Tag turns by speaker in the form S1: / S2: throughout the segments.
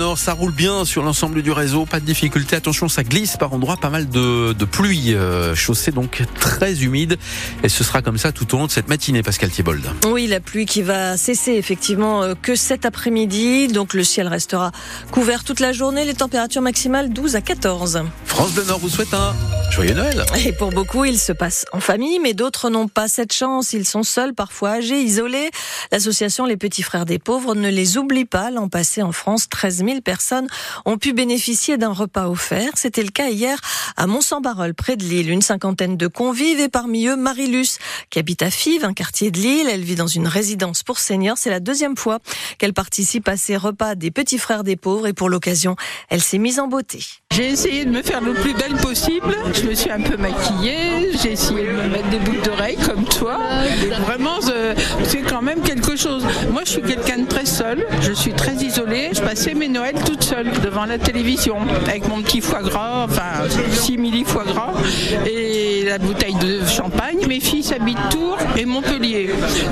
S1: Nord, ça roule bien sur l'ensemble du réseau, pas de difficulté. Attention, ça glisse par endroits, pas mal de, de pluie. Euh, chaussée donc très humide. Et ce sera comme ça tout au long de cette matinée, Pascal Thiebold.
S2: Oui, la pluie qui va cesser effectivement euh, que cet après-midi. Donc le ciel restera couvert toute la journée. Les températures maximales 12 à 14.
S1: France Bleu Nord vous souhaite un joyeux Noël.
S2: Et pour beaucoup, il se passe en famille, mais d'autres n'ont pas cette chance. Ils sont seuls, parfois âgés, isolés. L'association Les Petits Frères des Pauvres ne les oublie pas. L'an passé, en France, 13 000 personnes ont pu bénéficier d'un repas offert. C'était le cas hier à Mont-Saint-Barreul, près de Lille. Une cinquantaine de convives et parmi eux, Marie-Luce, qui habite à Fives, un quartier de Lille. Elle vit dans une résidence pour seniors. C'est la deuxième fois qu'elle participe à ces repas des Petits Frères des Pauvres et pour l'occasion, elle s'est mise en beauté.
S3: J'ai essayé de me faire le plus belle possible. Je me suis un peu maquillée. J'ai essayé de me mettre des boucles d'oreilles comme toi. vraiment, c'est quand même quelque chose. Moi, je suis quelqu'un de très seul. Je suis très isolée. Je passais mes Noëls toute seule devant la télévision avec mon petit foie gras, enfin 6 milli foie gras et la bouteille de champagne. Mes filles habitent Tours et Montpellier.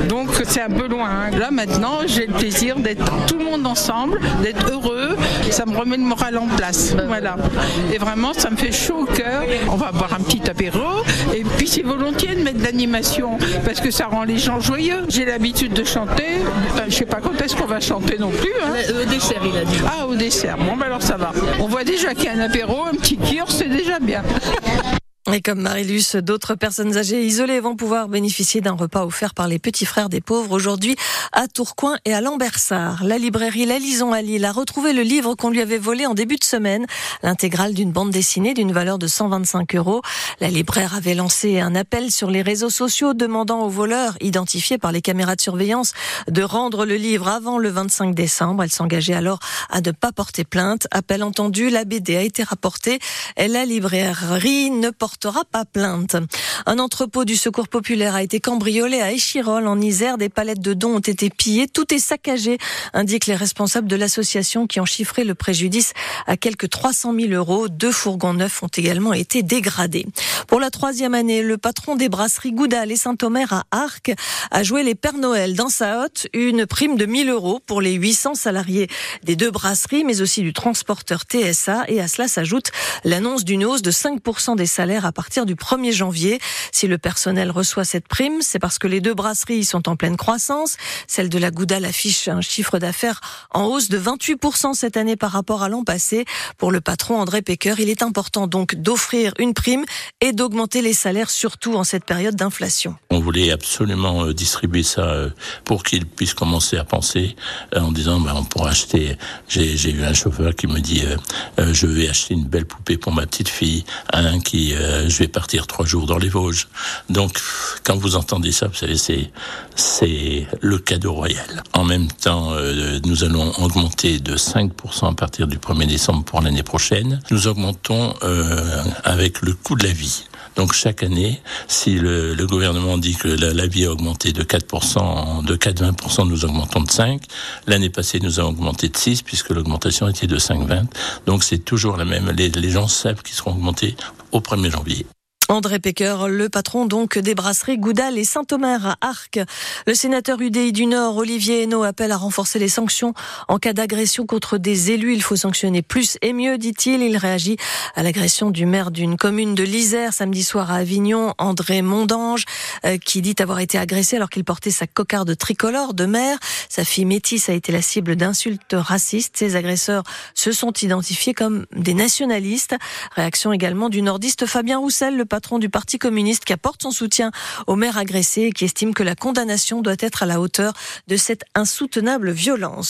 S3: Donc c'est un peu loin. Hein. Là maintenant, j'ai le plaisir d'être tout le monde ensemble, d'être heureux. Ça me remet le moral en place. Voilà. Et vraiment, ça me fait chaud au cœur. Va boire un petit apéro et puis c'est volontiers de mettre de l'animation parce que ça rend les gens joyeux. J'ai l'habitude de chanter. Enfin, je sais pas quand est-ce qu'on va chanter non plus. Hein.
S2: Au dessert, il a dit.
S3: Ah, au dessert. Bon, ben alors ça va. On voit déjà qu'il y a un apéro, un petit kir, c'est déjà bien.
S2: Et comme Marilus, d'autres personnes âgées isolées vont pouvoir bénéficier d'un repas offert par les petits frères des pauvres aujourd'hui à Tourcoing et à Lambersart. La librairie La Lison à Lille a retrouvé le livre qu'on lui avait volé en début de semaine, l'intégrale d'une bande dessinée d'une valeur de 125 euros. La libraire avait lancé un appel sur les réseaux sociaux demandant aux voleurs identifiés par les caméras de surveillance de rendre le livre avant le 25 décembre. Elle s'engageait alors à ne pas porter plainte. Appel entendu, la BD a été rapportée la librairie ne porte portera pas plainte. Un entrepôt du Secours populaire a été cambriolé à Échirol en Isère. Des palettes de dons ont été pillées. Tout est saccagé, indiquent les responsables de l'association qui ont chiffré le préjudice à quelques 300 000 euros. Deux fourgons neufs ont également été dégradés. Pour la troisième année, le patron des brasseries Goudal et Saint-Omer à Arc a joué les Pères Noël dans sa hotte. Une prime de 1000 euros pour les 800 salariés des deux brasseries, mais aussi du transporteur TSA. Et à cela s'ajoute l'annonce d'une hausse de 5% des salaires à partir du 1er janvier. Si le personnel reçoit cette prime, c'est parce que les deux brasseries sont en pleine croissance. Celle de la Goudal affiche un chiffre d'affaires en hausse de 28% cette année par rapport à l'an passé. Pour le patron André Pecker, il est important donc d'offrir une prime et d'augmenter les salaires, surtout en cette période d'inflation.
S4: On voulait absolument euh, distribuer ça euh, pour qu'ils puissent commencer à penser euh, en disant ben, on pourra acheter. J'ai eu un chauffeur qui me dit je vais acheter une belle poupée pour ma petite fille, un qui euh, je vais partir trois jours dans les Vosges. Donc, quand vous entendez ça, vous savez, c'est c'est le cadeau royal. En même temps, euh, nous allons augmenter de 5% à partir du 1er décembre pour l'année prochaine. Nous augmentons euh, avec le coût de la vie. Donc chaque année, si le, le gouvernement dit que la, la, vie a augmenté de 4%, de 4,20%, nous augmentons de 5. L'année passée, nous avons augmenté de 6 puisque l'augmentation était de 5,20. Donc c'est toujours la même. Les, les gens savent qu'ils seront augmentés au 1er janvier.
S2: André Pecker, le patron donc des brasseries Goudal et Saint-Omer à Arc. Le sénateur UDI du Nord, Olivier Hainaut, appelle à renforcer les sanctions en cas d'agression contre des élus. Il faut sanctionner plus et mieux, dit-il. Il réagit à l'agression du maire d'une commune de l'Isère samedi soir à Avignon, André Mondange, euh, qui dit avoir été agressé alors qu'il portait sa cocarde tricolore de maire. Sa fille métisse a été la cible d'insultes racistes. Ses agresseurs se sont identifiés comme des nationalistes. Réaction également du nordiste Fabien Roussel, le patron du Parti communiste qui apporte son soutien au maire agressé et qui estime que la condamnation doit être à la hauteur de cette insoutenable violence.